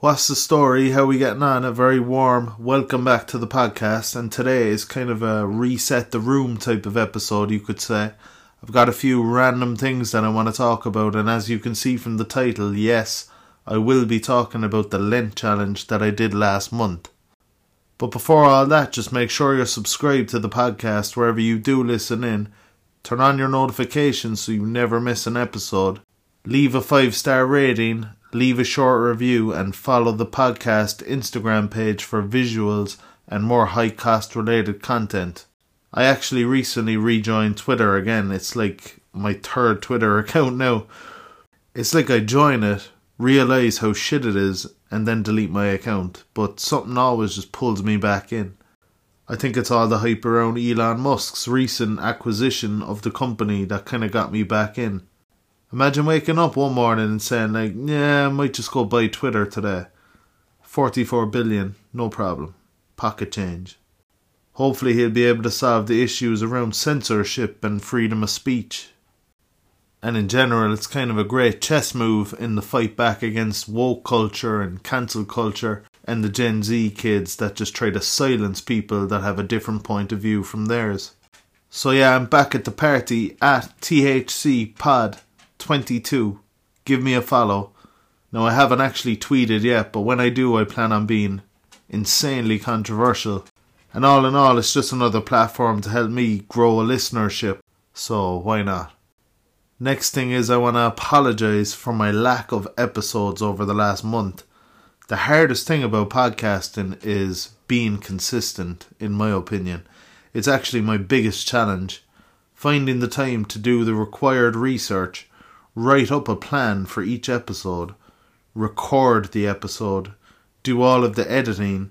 What's the story? How we getting on? A very warm welcome back to the podcast. And today is kind of a reset the room type of episode, you could say. I've got a few random things that I want to talk about, and as you can see from the title, yes, I will be talking about the Lent challenge that I did last month. But before all that, just make sure you're subscribed to the podcast wherever you do listen in. Turn on your notifications so you never miss an episode. Leave a five star rating leave a short review, and follow the podcast Instagram page for visuals and more high cost related content. I actually recently rejoined Twitter again. It's like my third Twitter account now. It's like I join it, realise how shit it is, and then delete my account, but something always just pulls me back in. I think it's all the hype around Elon Musk's recent acquisition of the company that kind of got me back in. Imagine waking up one morning and saying, like, yeah, I might just go buy Twitter today. 44 billion, no problem. Pocket change. Hopefully, he'll be able to solve the issues around censorship and freedom of speech. And in general, it's kind of a great chess move in the fight back against woke culture and cancel culture and the Gen Z kids that just try to silence people that have a different point of view from theirs. So, yeah, I'm back at the party at THC Pod 22. Give me a follow. Now, I haven't actually tweeted yet, but when I do, I plan on being insanely controversial. And all in all, it's just another platform to help me grow a listenership, so why not? Next thing is, I want to apologize for my lack of episodes over the last month. The hardest thing about podcasting is being consistent, in my opinion. It's actually my biggest challenge. Finding the time to do the required research write up a plan for each episode, record the episode, do all of the editing,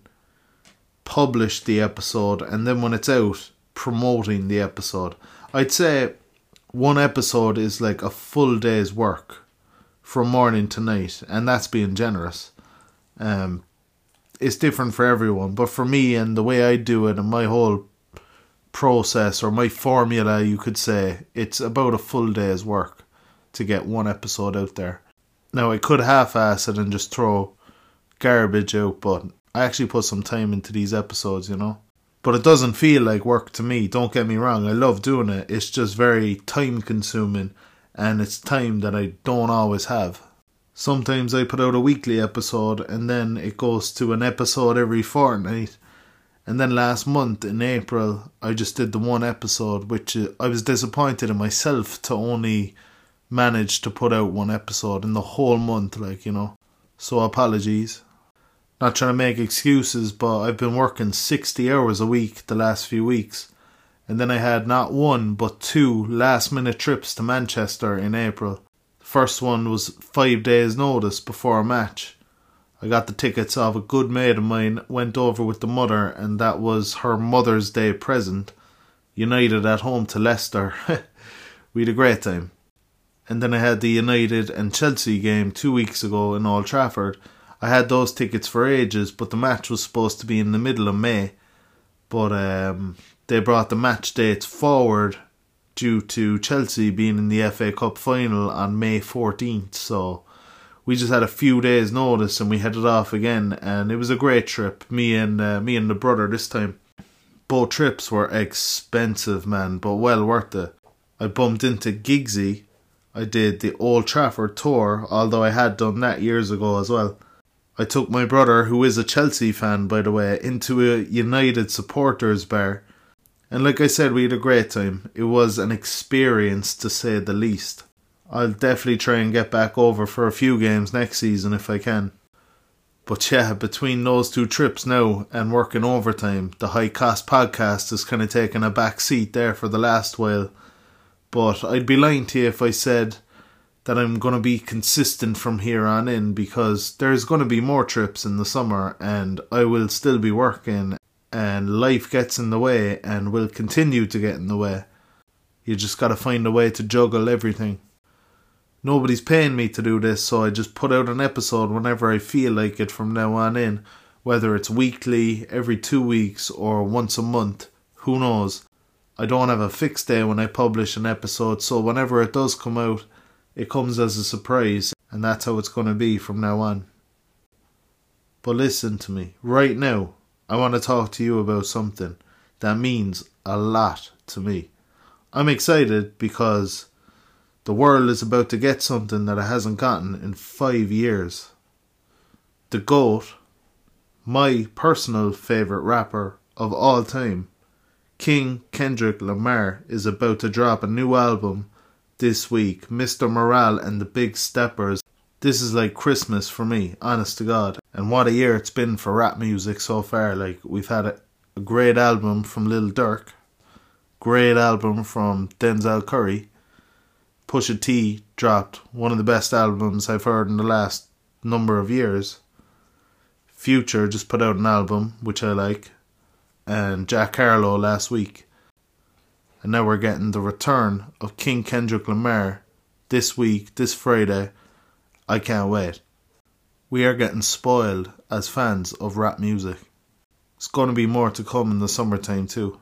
publish the episode, and then when it's out, promoting the episode. I'd say one episode is like a full day's work from morning to night, and that's being generous. Um, it's different for everyone, but for me and the way I do it and my whole process or my formula, you could say, it's about a full day's work to get one episode out there. Now I could half ass it and just throw garbage out, but I actually put some time into these episodes, you know. But it doesn't feel like work to me, don't get me wrong, I love doing it. It's just very time consuming and it's time that I don't always have. Sometimes I put out a weekly episode and then it goes to an episode every fortnight. And then last month in April, I just did the one episode, which uh, I was disappointed in myself to only managed to put out one episode in the whole month, like, you know. So apologies. Not trying to make excuses, but I've been working 60 hours a week the last few weeks. And then I had not one, but two last minute trips to Manchester in April. The first one was five days' notice before a match. I got the tickets off a good mate of mine, went over with the mother, and that was her Mother's Day present. United at home to Leicester. we had a great time and then I had the United and Chelsea game two weeks ago in Old Trafford. I had those tickets for ages, but the match was supposed to be in the middle of May. But um, they brought the match dates forward due to Chelsea being in the FA Cup final on May 14th. So we just had a few days' notice and we headed off again, and it was a great trip. Me and uh, me and the brother this time. Both trips were expensive, man, but well worth it. I bumped into Giggsy I did the Old Trafford tour, although I had done that years ago as well. I took my brother, who is a Chelsea fan by the way, into a United supporters bar. And like I said, we had a great time. It was an experience to say the least. I'll definitely try and get back over for a few games next season if I can. But yeah, between those two trips now and working overtime, the high cost podcast has kind of taken a back seat there for the last while but I'd be lying to you if I said that I'm going to be consistent from here on in because there's going to be more trips in the summer and I will still be working and life gets in the way and will continue to get in the way. You just got to find a way to juggle everything. Nobody's paying me to do this, so I just put out an episode whenever I feel like it from now on in, whether it's weekly, every two weeks, or once a month. Who knows? I don't have a fixed day when I publish an episode, so whenever it does come out, it comes as a surprise, and that's how it's going to be from now on. But listen to me. Right now, I want to talk to you about something that means a lot to me. I'm excited because the world is about to get something that it hasn't gotten in five years. The GOAT, my personal favourite rapper of all time, King Kendrick Lamar, is about to drop a new album this week. Mr. Morale and the Big Steppers. This is like Christmas for me, honest to God. And what a year it's been for rap music so far. Like, we've had a, a great album from Lil Durk, great album from Denzel Curry, Pusha T dropped one of the best albums I've heard in the last number of years. Future just put out an album which I like, and Jack Harlow last week. And now we're getting the return of King Kendrick Lamar this week, this Friday. I can't wait. We are getting spoiled as fans of rap music. It's going to be more to come in the summertime too.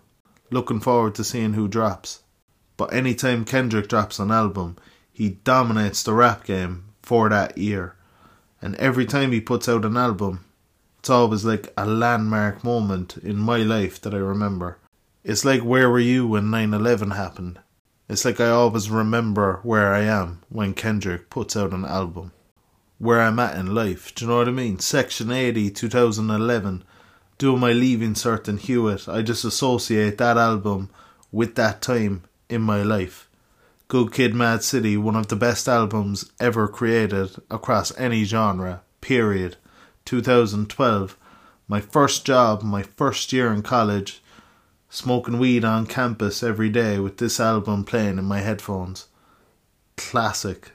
Looking forward to seeing who drops. But anytime Kendrick drops an album, he dominates the rap game for that year. And every time he puts out an album, it's always like a landmark moment in my life that I remember. It's like where were you when 9/11 happened? It's like I always remember where I am when Kendrick puts out an album. Where I'm at in life, do you know what I mean? Section 80, 2011, doing my leaving cert in Hewitt, I just associate that album with that time in my life. Good Kid Mad City, one of the best albums ever created across any genre, period. 2012, my first job, my first year in college, smoking weed on campus every day with this album playing in my headphones. Classic.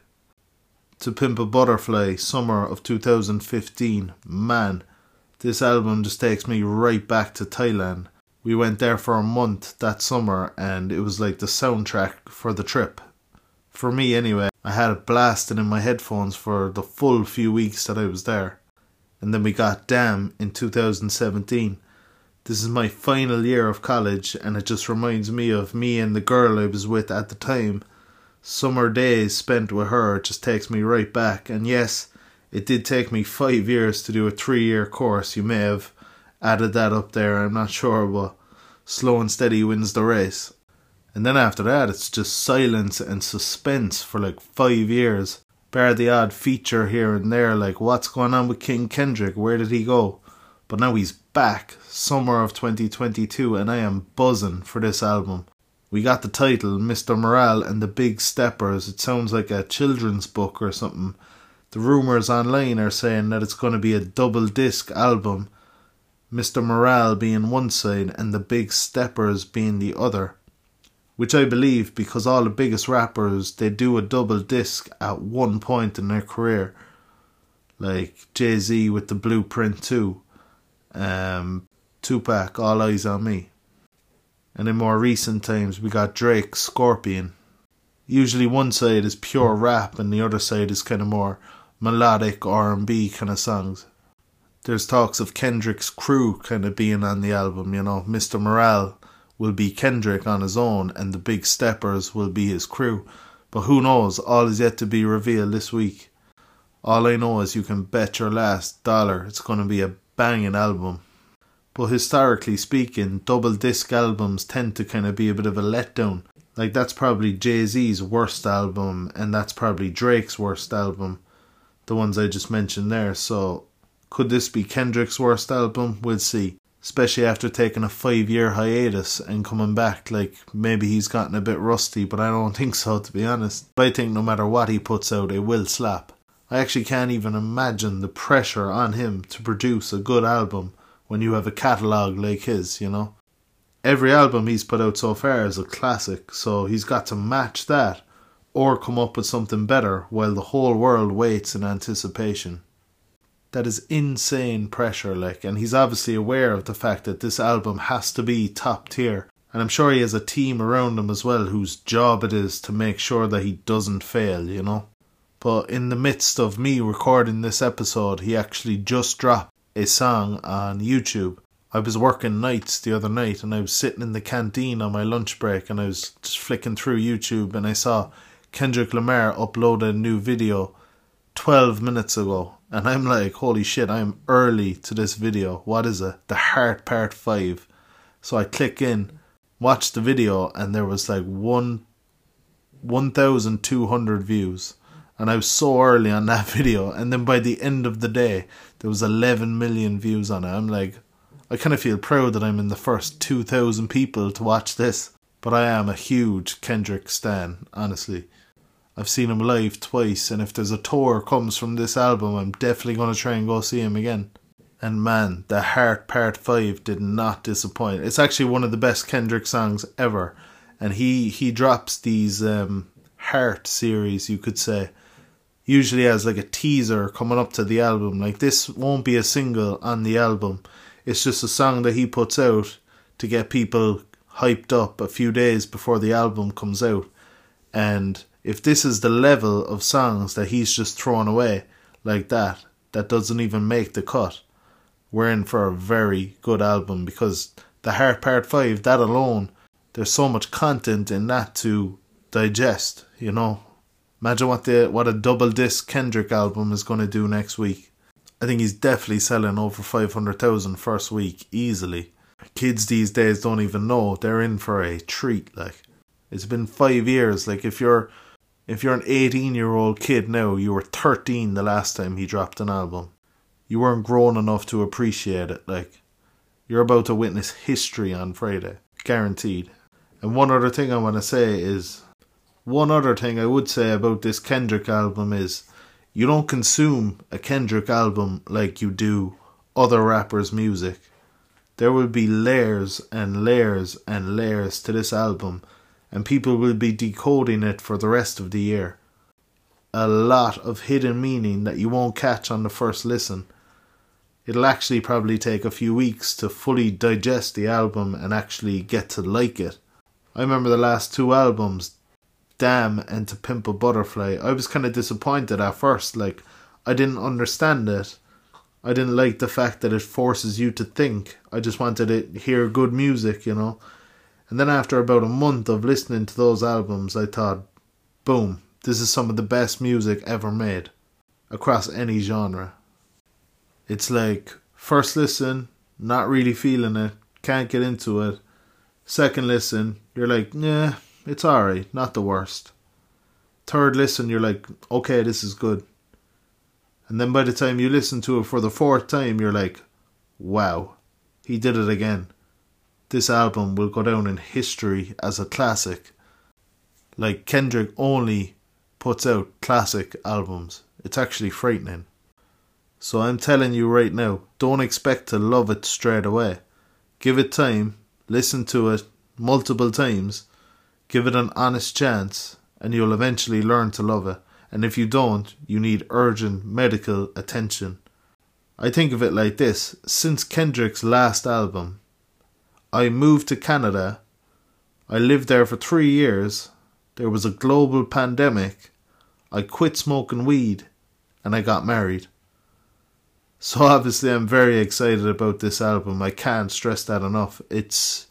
To Pimp a Butterfly, summer of 2015. Man, this album just takes me right back to Thailand we went there for a month that summer and it was like the soundtrack for the trip. For me, anyway, I had it blasting in my headphones for the full few weeks that I was there. And then we got Damn in 2017. This is my final year of college and it just reminds me of me and the girl I was with at the time. Summer days spent with her just takes me right back. And yes, it did take me five years to do a three year course. You may have added that up there. I'm not sure, but slow and steady wins the race. And then after that, it's just silence and suspense for like five years. Bar the odd feature here and there, like what's going on with King Kendrick? Where did he go? But now he's back, summer of 2022, and I am buzzing for this album. We got the title, Mr. Morale and the Big Steppers. It sounds like a children's book or something. The rumours online are saying that it's going to be a double disc album Mr. Morale being one side and the Big Steppers being the other. Which I believe because all the biggest rappers they do a double disc at one point in their career. Like Jay Z with the Blueprint 2, um, Tupac, All Eyez on Me. And in more recent times, we got Drake, Scorpion. Usually one side is pure rap and the other side is kind of more melodic R&B kind of songs there's talks of Kendrick's crew kind of being on the album, you know. Mr. Morale will be Kendrick on his own and the Big Steppers will be his crew. But who knows? All is yet to be revealed this week. All I know is you can bet your last dollar it's going to be a banging album. But historically speaking, double disc albums tend to kind of be a bit of a letdown. Like, that's probably Jay Z's worst album, and that's probably Drake's worst album. The ones I just mentioned there. So, could this be Kendrick's worst album? We'll see. Especially after taking a five year hiatus and coming back, like maybe he's gotten a bit rusty, but I don't think so to be honest. But I think no matter what he puts out, it will slap. I actually can't even imagine the pressure on him to produce a good album when you have a catalogue like his, you know. Every album he's put out so far is a classic, so he's got to match that or come up with something better while the whole world waits in anticipation that is insane pressure like and he's obviously aware of the fact that this album has to be top tier and I'm sure he has a team around him as well whose job it is to make sure that he doesn't fail, you know. But in the midst of me recording this episode, he actually just dropped a song on YouTube. I was working nights the other night and I was sitting in the canteen on my lunch break and I was just flicking through YouTube and I saw Kendrick Lamar upload a new video 12 minutes ago And I'm like, holy shit, I'm early to this video. What is it? The Heart Part 5. So I click in, watch the video, and there was like one 1,200 views. And I was so early on that video. And then by the end of the day, there was 11 million views on it. I'm like, I kind of feel proud that I'm in the first 2,000 people to watch this. But I am a huge Kendrick stan, honestly. I've seen him live twice, and if there's a tour comes from this album, I'm definitely going to try and go see him again. And man, The Heart Part 5 did not disappoint. It's actually one of the best Kendrick songs ever. And he, he drops these um, Heart series, you could say, usually as like a teaser coming up to the album. Like this won't be a single on the album. It's just a song that he puts out to get people hyped up a few days before the album comes out. And if this is the level of songs that he's just thrown away like that, that doesn't even make the cut, we're in for a very good album because the Heart Part 5, that alone, there's so much content in that to digest, you know. Imagine what the what a double disc Kendrick album is going to do next week. I think he's definitely selling over 500,000 first week easily. Kids these days don't even know they're in for a treat like. It's been 5 years like if you're if you're an 18 year old kid now, you were 13 the last time he dropped an album. You weren't grown enough to appreciate it. Like, you're about to witness history on Friday. Guaranteed. And one other thing I want to say is one other thing I would say about this Kendrick album is you don't consume a Kendrick album like you do other rappers' music. There will be layers and layers and layers to this album and people will be decoding it for the rest of the year. A lot of hidden meaning that you won't catch on the first listen. It'll actually probably take a few weeks to fully digest the album and actually get to like it. I remember the last two albums, Damn and To Pimp a Butterfly. I was kind of disappointed at first, like, I didn't understand it. I didn't like the fact that it forces you to think. I just wanted to hear good music, you know. And then after about a month of listening to those albums, I thought, boom, this is some of the best music ever made across any genre. It's like first listen, not really feeling it, can't get into it. Second listen, you're like, yeah, it's alright, not the worst. Third listen, you're like, okay, this is good. And then by the time you listen to it for the fourth time, you're like, wow, he did it again this album will go down in history as a classic. Like Kendrick only puts out classic albums. It's actually frightening. So I'm telling you right now, don't expect to love it straight away. Give it time, listen to it multiple times, give it an honest chance, and you'll eventually learn to love it. And if you don't, you need urgent medical attention. I think of it like this since Kendrick's last album, I moved to Canada. I lived there for three years. There was a global pandemic. I quit smoking weed and I got married. So obviously I'm very excited about this album. I can't stress that enough. It's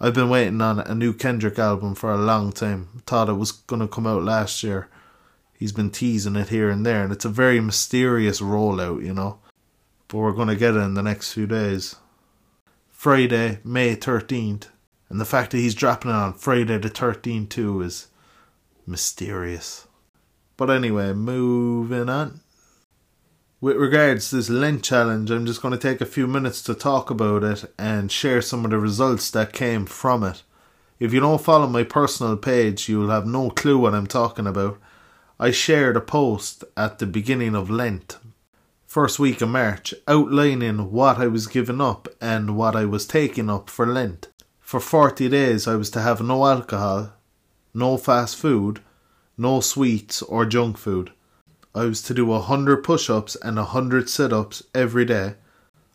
I've been waiting on a new Kendrick album for a long time. Thought it was gonna come out last year. He's been teasing it here and there and it's a very mysterious rollout, you know. But we're gonna get it in the next few days. Friday, May 13th. And the fact that he's dropping it on Friday the 13th too is mysterious. But anyway, moving on. With regards to this Lent challenge, I'm just going to take a few minutes to talk about it and share some of the results that came from it. If you don't follow my personal page, you'll have no clue what I'm talking about. I shared a post at the beginning of Lent first week of March, outlining what I was giving up and what I was taking up for Lent. For 40 days, I was to have no alcohol, no fast food, no sweets or junk food. I was to do 100 push ups and 100 sit ups every day.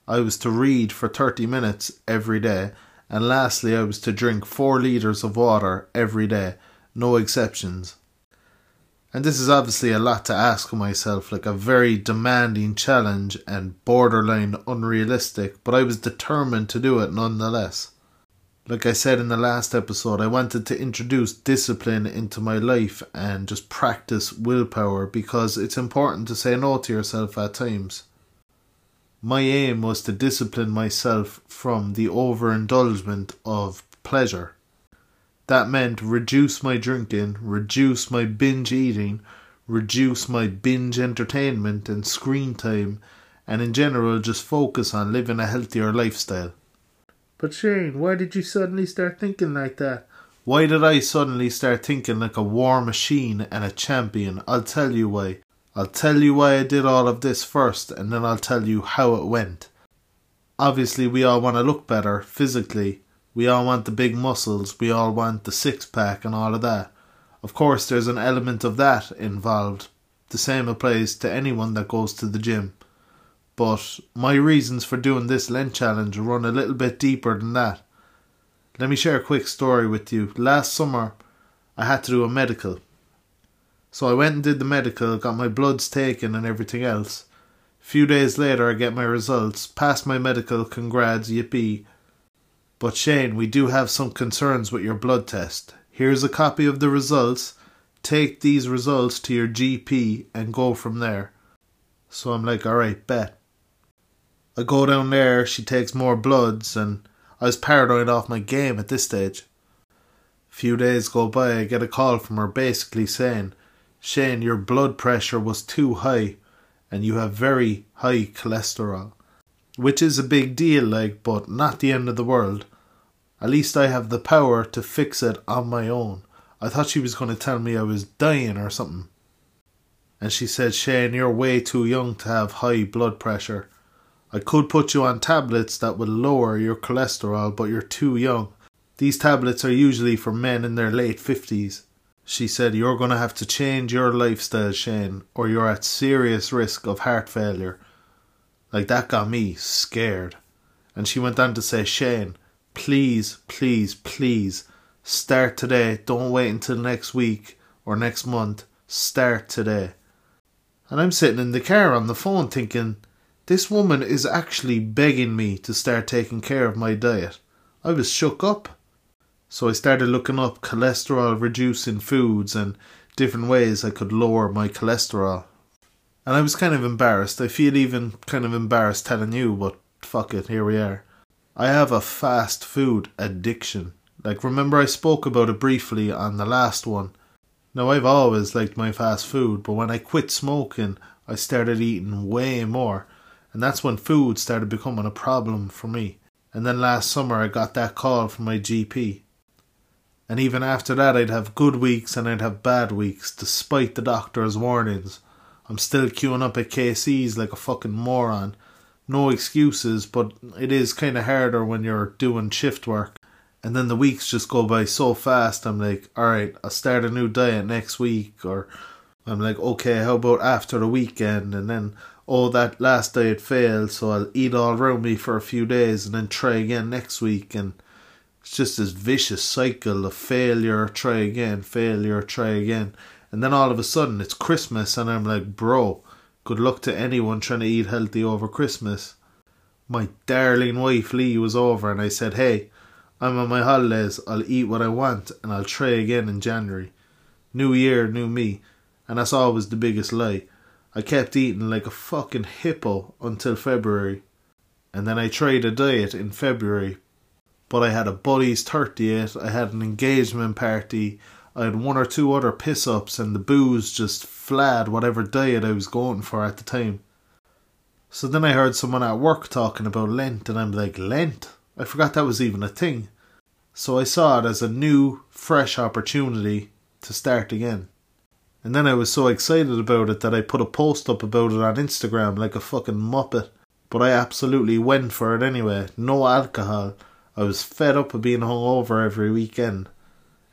I was to read for 30 minutes every day. And lastly, I was to drink 4 litres of water every day, no exceptions. And this is obviously a lot to ask of myself, like a very demanding challenge and borderline unrealistic, but I was determined to do it nonetheless. Like I said in the last episode, I wanted to introduce discipline into my life and just practice willpower because it's important to say no to yourself at times. My aim was to discipline myself from the overindulgence of pleasure. That meant reduce my drinking, reduce my binge eating, reduce my binge entertainment and screen time, and in general just focus on living a healthier lifestyle. But Shane, why did you suddenly start thinking like that? Why did I suddenly start thinking like a war machine and a champion? I'll tell you why. I'll tell you why I did all of this first, and then I'll tell you how it went. Obviously, we all want to look better physically. We all want the big muscles. We all want the six pack and all of that. Of course, there's an element of that involved. The same applies to anyone that goes to the gym. But my reasons for doing this Lent challenge run a little bit deeper than that. Let me share a quick story with you. Last summer, I had to do a medical. So I went and did the medical, got my bloods taken and everything else. A few days later, I get my results, passed my medical, congrats, yippee. But Shane, we do have some concerns with your blood test. Here's a copy of the results. Take these results to your GP and go from there. So I'm like, alright, bet. I go down there, she takes more bloods, and I was paranoid off my game at this stage. A few days go by, I get a call from her basically saying, Shane, your blood pressure was too high and you have very high cholesterol. Which is a big deal, like, but not the end of the world. At least I have the power to fix it on my own. I thought she was going to tell me I was dying or something. And she said, Shane, you're way too young to have high blood pressure. I could put you on tablets that will lower your cholesterol, but you're too young. These tablets are usually for men in their late 50s. She said, You're going to have to change your lifestyle, Shane, or you're at serious risk of heart failure. Like, that got me scared. And she went on to say, Shane, please, please, please, start today. Don't wait until next week or next month. Start today. And I'm sitting in the car on the phone thinking, this woman is actually begging me to start taking care of my diet. I was shook up. So I started looking up cholesterol reducing foods and different ways I could lower my cholesterol. And I was kind of embarrassed. I feel even kind of embarrassed telling you, but fuck it, here we are. I have a fast food addiction. Like, remember I spoke about it briefly on the last one. Now, I've always liked my fast food, but when I quit smoking, I started eating way more and that's when food started becoming a problem for me. And then last summer I got that call from my GP. And even after that, I'd have good weeks and I'd have bad weeks, despite the doctor's warnings. I'm still queuing up at KC's like a fucking moron. No excuses, but it is kind of harder when you're doing shift work. And then the weeks just go by so fast. I'm like, alright, I'll start a new diet next week. Or I'm like, okay, how about after the weekend? And then oh, that last it failed, so I'll eat all around me for a few days and then try again next week. And it's just this vicious cycle of failure, try again, failure, try again. And then all of a sudden it's Christmas, and I'm like, bro, good luck to anyone trying to eat healthy over Christmas. My darling wife Lee was over, and I said, hey, I'm on my holidays, I'll eat what I want, and I'll try again in January. New year, new me. And that's always the biggest lie. I kept eating like a fucking hippo until February. And then I tried a diet in February. But I had a buddy's 30th, I had an engagement party, I had one or two other piss ups, and the booze just flat whatever diet I was going for at the time. So then I heard someone at work talking about Lent, and I'm like, Lent? I forgot that was even a thing. So I saw it as a new, fresh opportunity to start again. And then I was so excited about it that I put a post up about it on Instagram like a fucking muppet. But I absolutely went for it anyway. No alcohol. I was fed up of being hungover every weekend.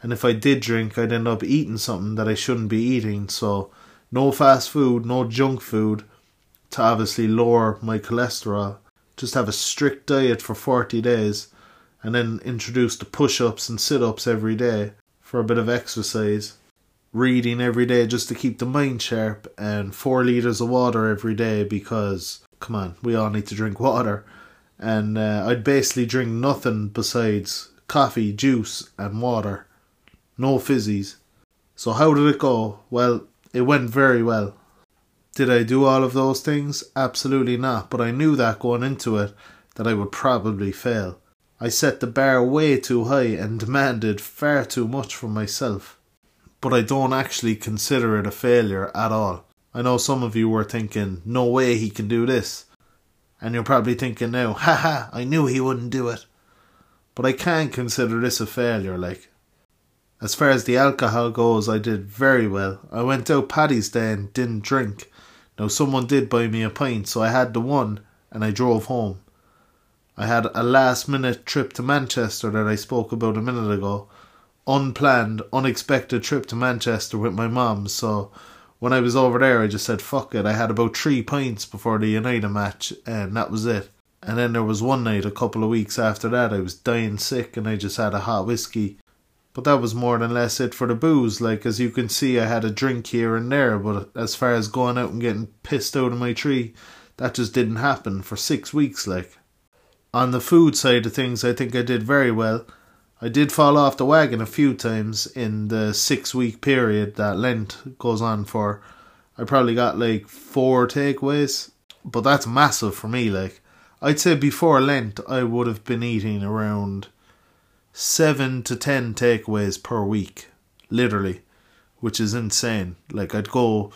And if I did drink, I'd end up eating something that I shouldn't be eating. So, no fast food, no junk food to obviously lower my cholesterol. Just have a strict diet for 40 days and then introduce the push ups and sit ups every day for a bit of exercise reading every day just to keep the mind sharp, and four liters of water every day because, come on, we all need to drink water. And uh, I'd basically drink nothing besides coffee, juice, and water. No fizzies. So, how did it go? Well, it went very well. Did I do all of those things? Absolutely not, but I knew that going into it that I would probably fail. I set the bar way too high and demanded far too much from myself. But I don't actually consider it a failure at all. I know some of you were thinking, no way he can do this. And you're probably thinking now, haha, I knew he wouldn't do it. But I can't consider this a failure, like. As far as the alcohol goes, I did very well. I went out Paddy's Day and didn't drink. Now, someone did buy me a pint, so I had the one and I drove home. I had a last minute trip to Manchester that I spoke about a minute ago. Unplanned, unexpected trip to Manchester with my mum, so when I was over there, I just said, fuck it. I had about three pints before the United match, and that was it. And then there was one night, a couple of weeks after that, I was dying sick and I just had a hot whiskey. But that was more than less it for the booze. Like, as you can see, I had a drink here and there, but as far as going out and getting pissed out of my tree, that just didn't happen for six weeks, like. On the food side of things, I think I did very well. I did fall off the wagon a few times in the six week period that Lent goes on for. I probably got like four takeaways, but that's massive for me. Like, I'd say before Lent, I would have been eating around seven to ten takeaways per week, literally, which is insane. Like, I'd go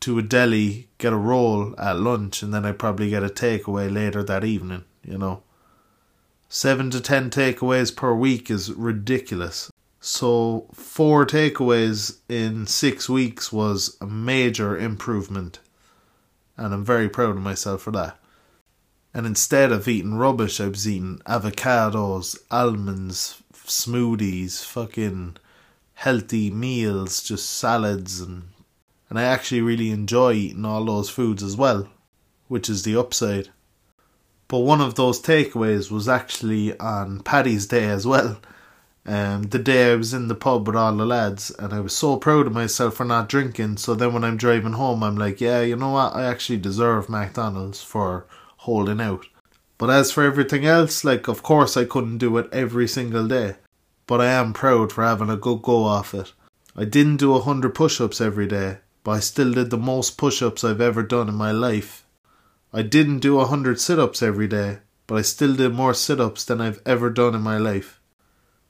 to a deli, get a roll at lunch, and then I'd probably get a takeaway later that evening, you know. Seven to ten takeaways per week is ridiculous. So, four takeaways in six weeks was a major improvement. And I'm very proud of myself for that. And instead of eating rubbish, I was eating avocados, almonds, smoothies, fucking healthy meals, just salads and and I actually really enjoy eating all those foods as well, which is the upside. But one of those takeaways was actually on Paddy's Day as well. Um, the day I was in the pub with all the lads, and I was so proud of myself for not drinking. So then when I'm driving home, I'm like, yeah, you know what? I actually deserve McDonald's for holding out. But as for everything else, like, of course, I couldn't do it every single day. But I am proud for having a good go off it. I didn't do a hundred push ups every day, but I still did the most push ups I've ever done in my life I didn't do a hundred sit ups every day, but I still did more sit ups than I've ever done in my life.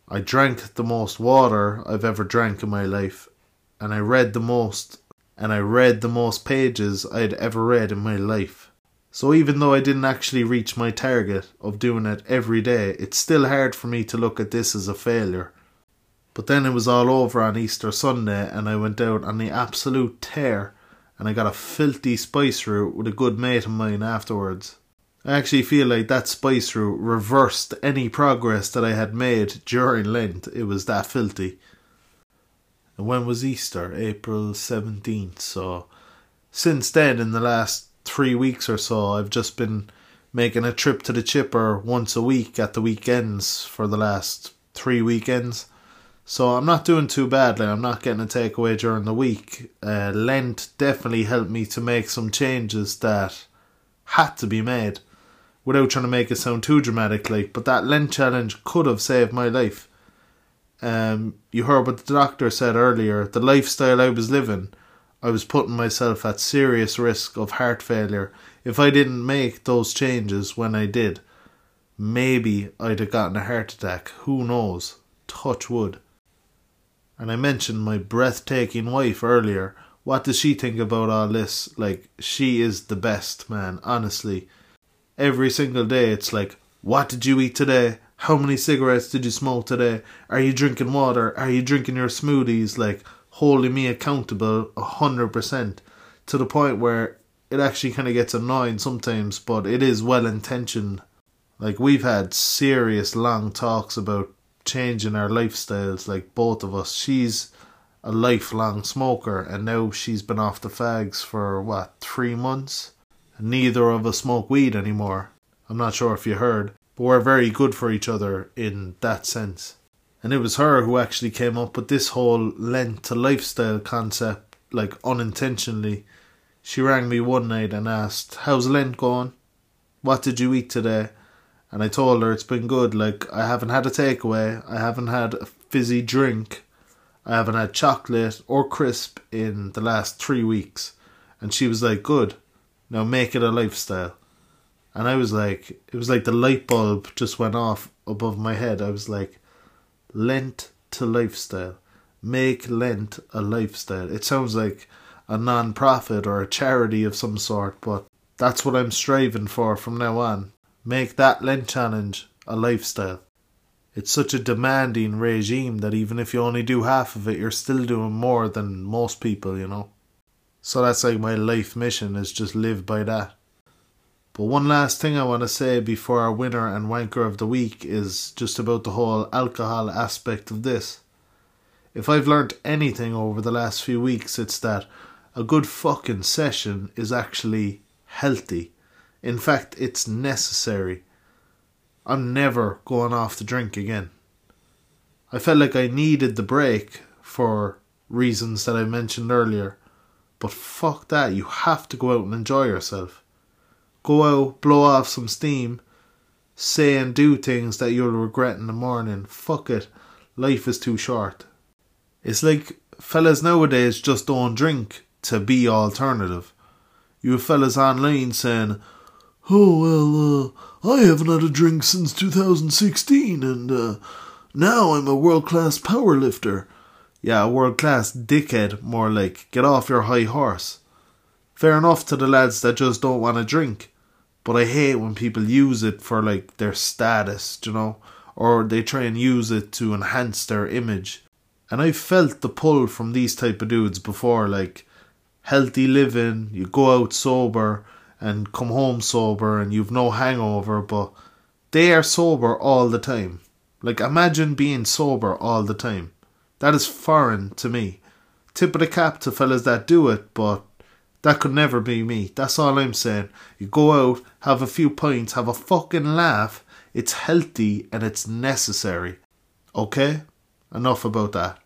I drank the most water I've ever drank in my life, and I read the most and I read the most pages I'd ever read in my life. So even though I didn't actually reach my target of doing it every day, it's still hard for me to look at this as a failure. But then it was all over on Easter Sunday and I went out on the absolute tear and I got a filthy spice route with a good mate of mine afterwards. I actually feel like that spice route reversed any progress that I had made during Lent. It was that filthy. And when was Easter? April 17th. So, since then, in the last three weeks or so, I've just been making a trip to the chipper once a week at the weekends for the last three weekends. So I'm not doing too badly. I'm not getting a takeaway during the week. Uh, Lent definitely helped me to make some changes that had to be made without trying to make it sound too dramatic. Like, but that Lent challenge could have saved my life. Um, you heard what the doctor said earlier. The lifestyle I was living, I was putting myself at serious risk of heart failure. If I didn't make those changes when I did, maybe I'd have gotten a heart attack. Who knows? Touch wood. And I mentioned my breathtaking wife earlier. What does she think about all this? Like, she is the best, man, honestly. Every single day, it's like, what did you eat today? How many cigarettes did you smoke today? Are you drinking water? Are you drinking your smoothies? Like, holding me accountable a hundred percent to the point where it actually kind of gets annoying sometimes, but it is well intentioned. Like, we've had serious long talks about changing our lifestyles, like both of us. She's a lifelong smoker, and now she's been off the fags for what, three months? Neither of us smoke weed anymore. I'm not sure if you heard, but we're very good for each other in that sense. And it was her who actually came up with this whole Lent to lifestyle concept, like unintentionally. She rang me one night and asked, How's Lent going? What did you eat today? And I told her it's been good. Like, I haven't had a takeaway, I haven't had a fizzy drink, I haven't had chocolate or crisp in the last three weeks. And she was like, Good, now make it a lifestyle. And I was like, it was like the light bulb just went off above my head. I was like, Lent to lifestyle. Make Lent a lifestyle. It sounds like a non profit or a charity of some sort, but that's what I'm striving for from now on. Make that Lent challenge a lifestyle. It's such a demanding regime that even if you only do half of it, you're still doing more than most people, you know. So that's like my life mission is just live by that. But one last thing I want to say before our winner and wanker of the week is just about the whole alcohol aspect of this. If I've learnt anything over the last few weeks, it's that a good fucking session is actually healthy. In fact, it's necessary. I'm never going off to drink again. I felt like I needed the break for reasons that I mentioned earlier. But fuck that, you have to go out and enjoy yourself. Go out, blow off some steam, say and do things that you'll regret in the morning. Fuck it. Life is too short. It's like fellas nowadays just don't drink to be alternative. You fellas online saying, Oh, well, uh, I haven't had a drink since 2016 and uh, now I'm a world class power lifter. Yeah, world class dickhead, more like. Get off your high horse. Fair enough to the lads that just don't want to drink. But I hate when people use it for like their status, you know, or they try and use it to enhance their image. And I've felt the pull from these type of dudes before, like healthy living, you go out sober and come home sober and you've no hangover, but they are sober all the time. Like imagine being sober all the time. That is foreign to me. Tip of the cap to fellas that do it, but that could never be me. That's all I'm saying. You go out, have a few pints, have a fucking laugh. It's healthy and it's necessary. Okay? Enough about that.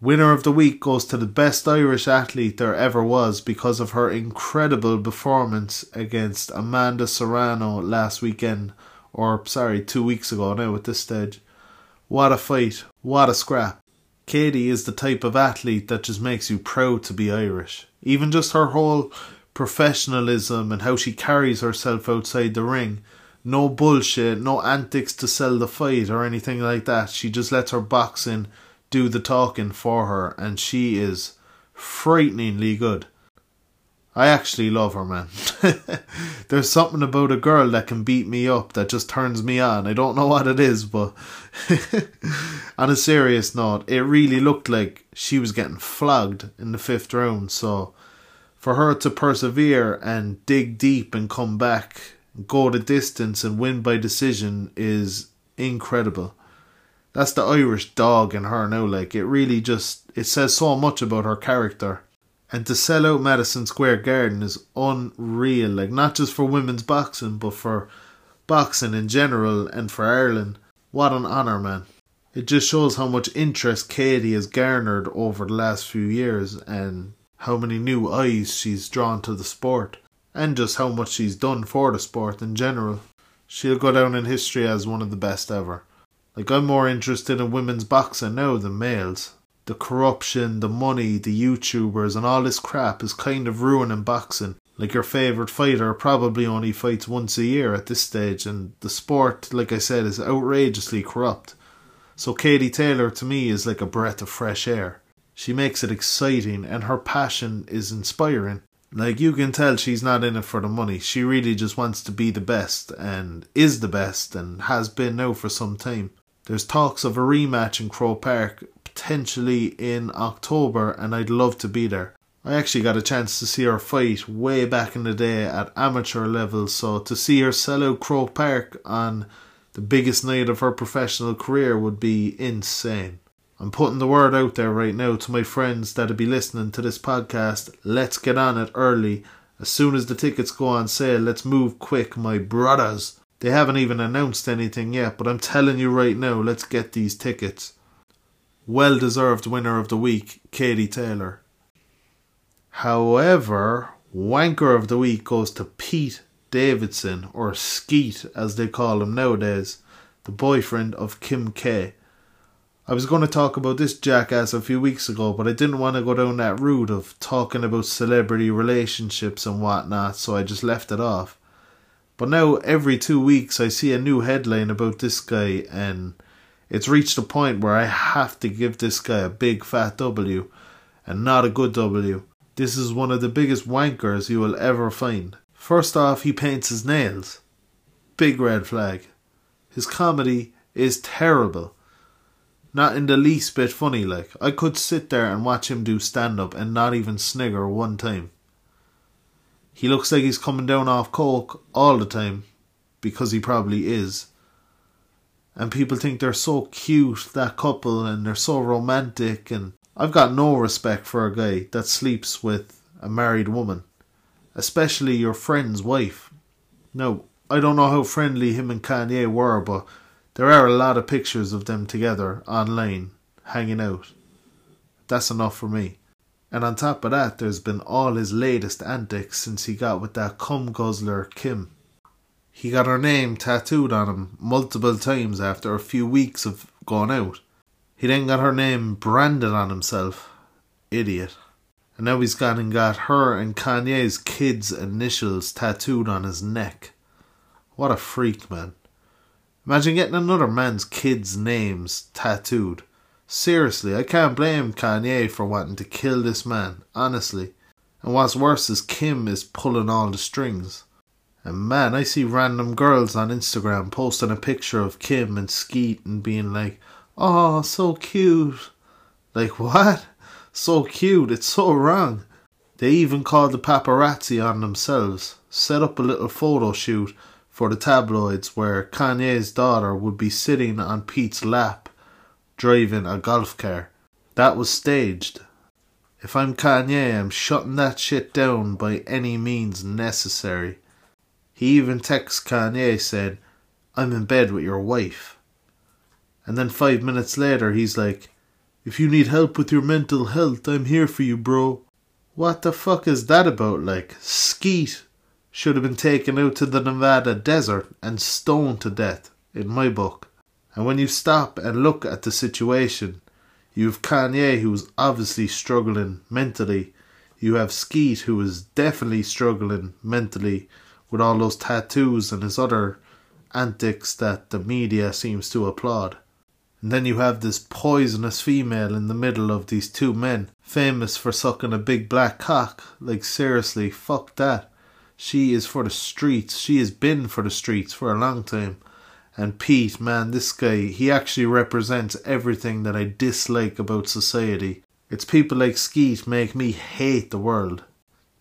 Winner of the week goes to the best Irish athlete there ever was because of her incredible performance against Amanda Serrano last weekend, or sorry, two weeks ago now at this stage. What a fight, what a scrap. Katie is the type of athlete that just makes you proud to be Irish. Even just her whole professionalism and how she carries herself outside the ring. No bullshit, no antics to sell the fight or anything like that. She just lets her boxing do the talking for her, and she is frighteningly good. I actually love her, man. There's something about a girl that can beat me up that just turns me on. I don't know what it is, but on a serious note, it really looked like she was getting flogged in the fifth round. So for her to persevere and dig deep and come back, go the distance and win by decision is incredible. That's the Irish dog in her now. Like it really just it says so much about her character and to sell out Madison Square Garden is unreal. Like not just for women's boxing, but for boxing in general and for Ireland. What an honour, man. It just shows how much interest Katie has garnered over the last few years and how many new eyes she's drawn to the sport. And just how much she's done for the sport in general. She'll go down in history as one of the best ever. Like, I'm more interested in women's boxing now than males the corruption, the money, the YouTubers, and all this crap is kind of ruining boxing. Like your favourite fighter probably only fights once a year at this stage, and the sport, like I said, is outrageously corrupt. So Katie Taylor to me is like a breath of fresh air. She makes it exciting, and her passion is inspiring. Like you can tell she's not in it for the money. She really just wants to be the best, and is the best, and has been now for some time. There's talks of a rematch in Croke Park, potentially in October, and I'd love to be there. I actually got a chance to see her fight way back in the day at amateur level, so to see her sell out Croke Park on the biggest night of her professional career would be insane. I'm putting the word out there right now to my friends that'll be listening to this podcast. Let's get on it early. As soon as the tickets go on sale, let's move quick, my brothers. They haven't even announced anything yet, but I'm telling you right now, let's get these tickets. Well deserved winner of the week, Katie Taylor. However, wanker of the week goes to Pete Davidson, or Skete as they call him nowadays, the boyfriend of Kim K. I was going to talk about this jackass a few weeks ago, but I didn't want to go down that route of talking about celebrity relationships and whatnot, so I just left it off. But now, every two weeks, I see a new headline about this guy, and it's reached a point where I have to give this guy a big fat W, and not a good W. This is one of the biggest wankers you will ever find. First off, he paints his nails. Big red flag. His comedy is terrible not in the least bit funny, like. I could sit there and watch him do stand up and not even snigger one time. He looks like he's coming down off coke all the time, because he probably is. And people think they're so cute, that couple, and they're so romantic, and I've got no respect for a guy that sleeps with a married woman, especially your friend's wife. Now, I don't know how friendly him and Kanye were, but there are a lot of pictures of them together online, hanging out. That's enough for me. And on top of that, there's been all his latest antics since he got with that cum guzzler Kim. He got her name tattooed on him multiple times after a few weeks of going out. He then got her name branded on himself. Idiot. And now he's gone and got her and Kanye's kids' initials tattooed on his neck. What a freak, man. Imagine getting another man's kids' names tattooed. Seriously, I can't blame Kanye for wanting to kill this man, honestly. And what's worse is Kim is pulling all the strings. And man, I see random girls on Instagram posting a picture of Kim and Skete and being like, oh, so cute. Like, what? So cute, it's so wrong. They even called the paparazzi on themselves, set up a little photo shoot for the tabloids where Kanye's daughter would be sitting on Pete's lap driving a golf car. That was staged. If I'm Kanye, I'm shutting that shit down by any means necessary. He even texts Kanye said, I'm in bed with your wife. And then five minutes later, he's like, If you need help with your mental health, I'm here for you, bro. What the fuck is that about? Like, Skete should have been taken out to the Nevada desert and stoned to death, in my book. And when you stop and look at the situation, you have Kanye who's obviously struggling mentally. You have Skete who is definitely struggling mentally with all those tattoos and his other antics that the media seems to applaud. And then you have this poisonous female in the middle of these two men, famous for sucking a big black cock. Like, seriously, fuck that. She is for the streets. She has been for the streets for a long time. And Pete, man, this guy, he actually represents everything that I dislike about society. It's people like Skete make me hate the world.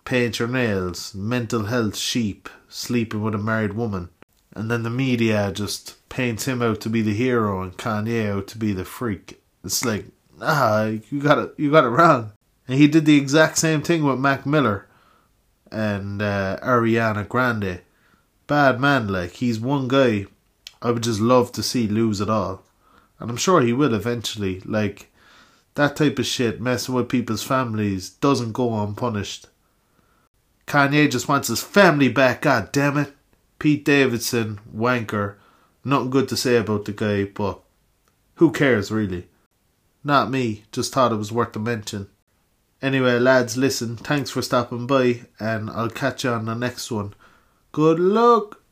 Paint your nails, mental health sheep, sleeping with a married woman. And then the media just paints him out to be the hero and Kanye out to be the freak. It's like, ah, you got it, you got it wrong. And he did the exact same thing with Mac Miller and uh, Ariana Grande. Bad man, like he's one guy I would just love to see lose it all, and I'm sure he will eventually. Like that type of shit, messing with people's families, doesn't go unpunished. Kanye just wants his family back. God damn it, Pete Davidson, wanker. Nothing good to say about the guy, but who cares really? Not me. Just thought it was worth a mention. Anyway, lads, listen, thanks for stopping by, and I'll catch you on the next one. Good luck!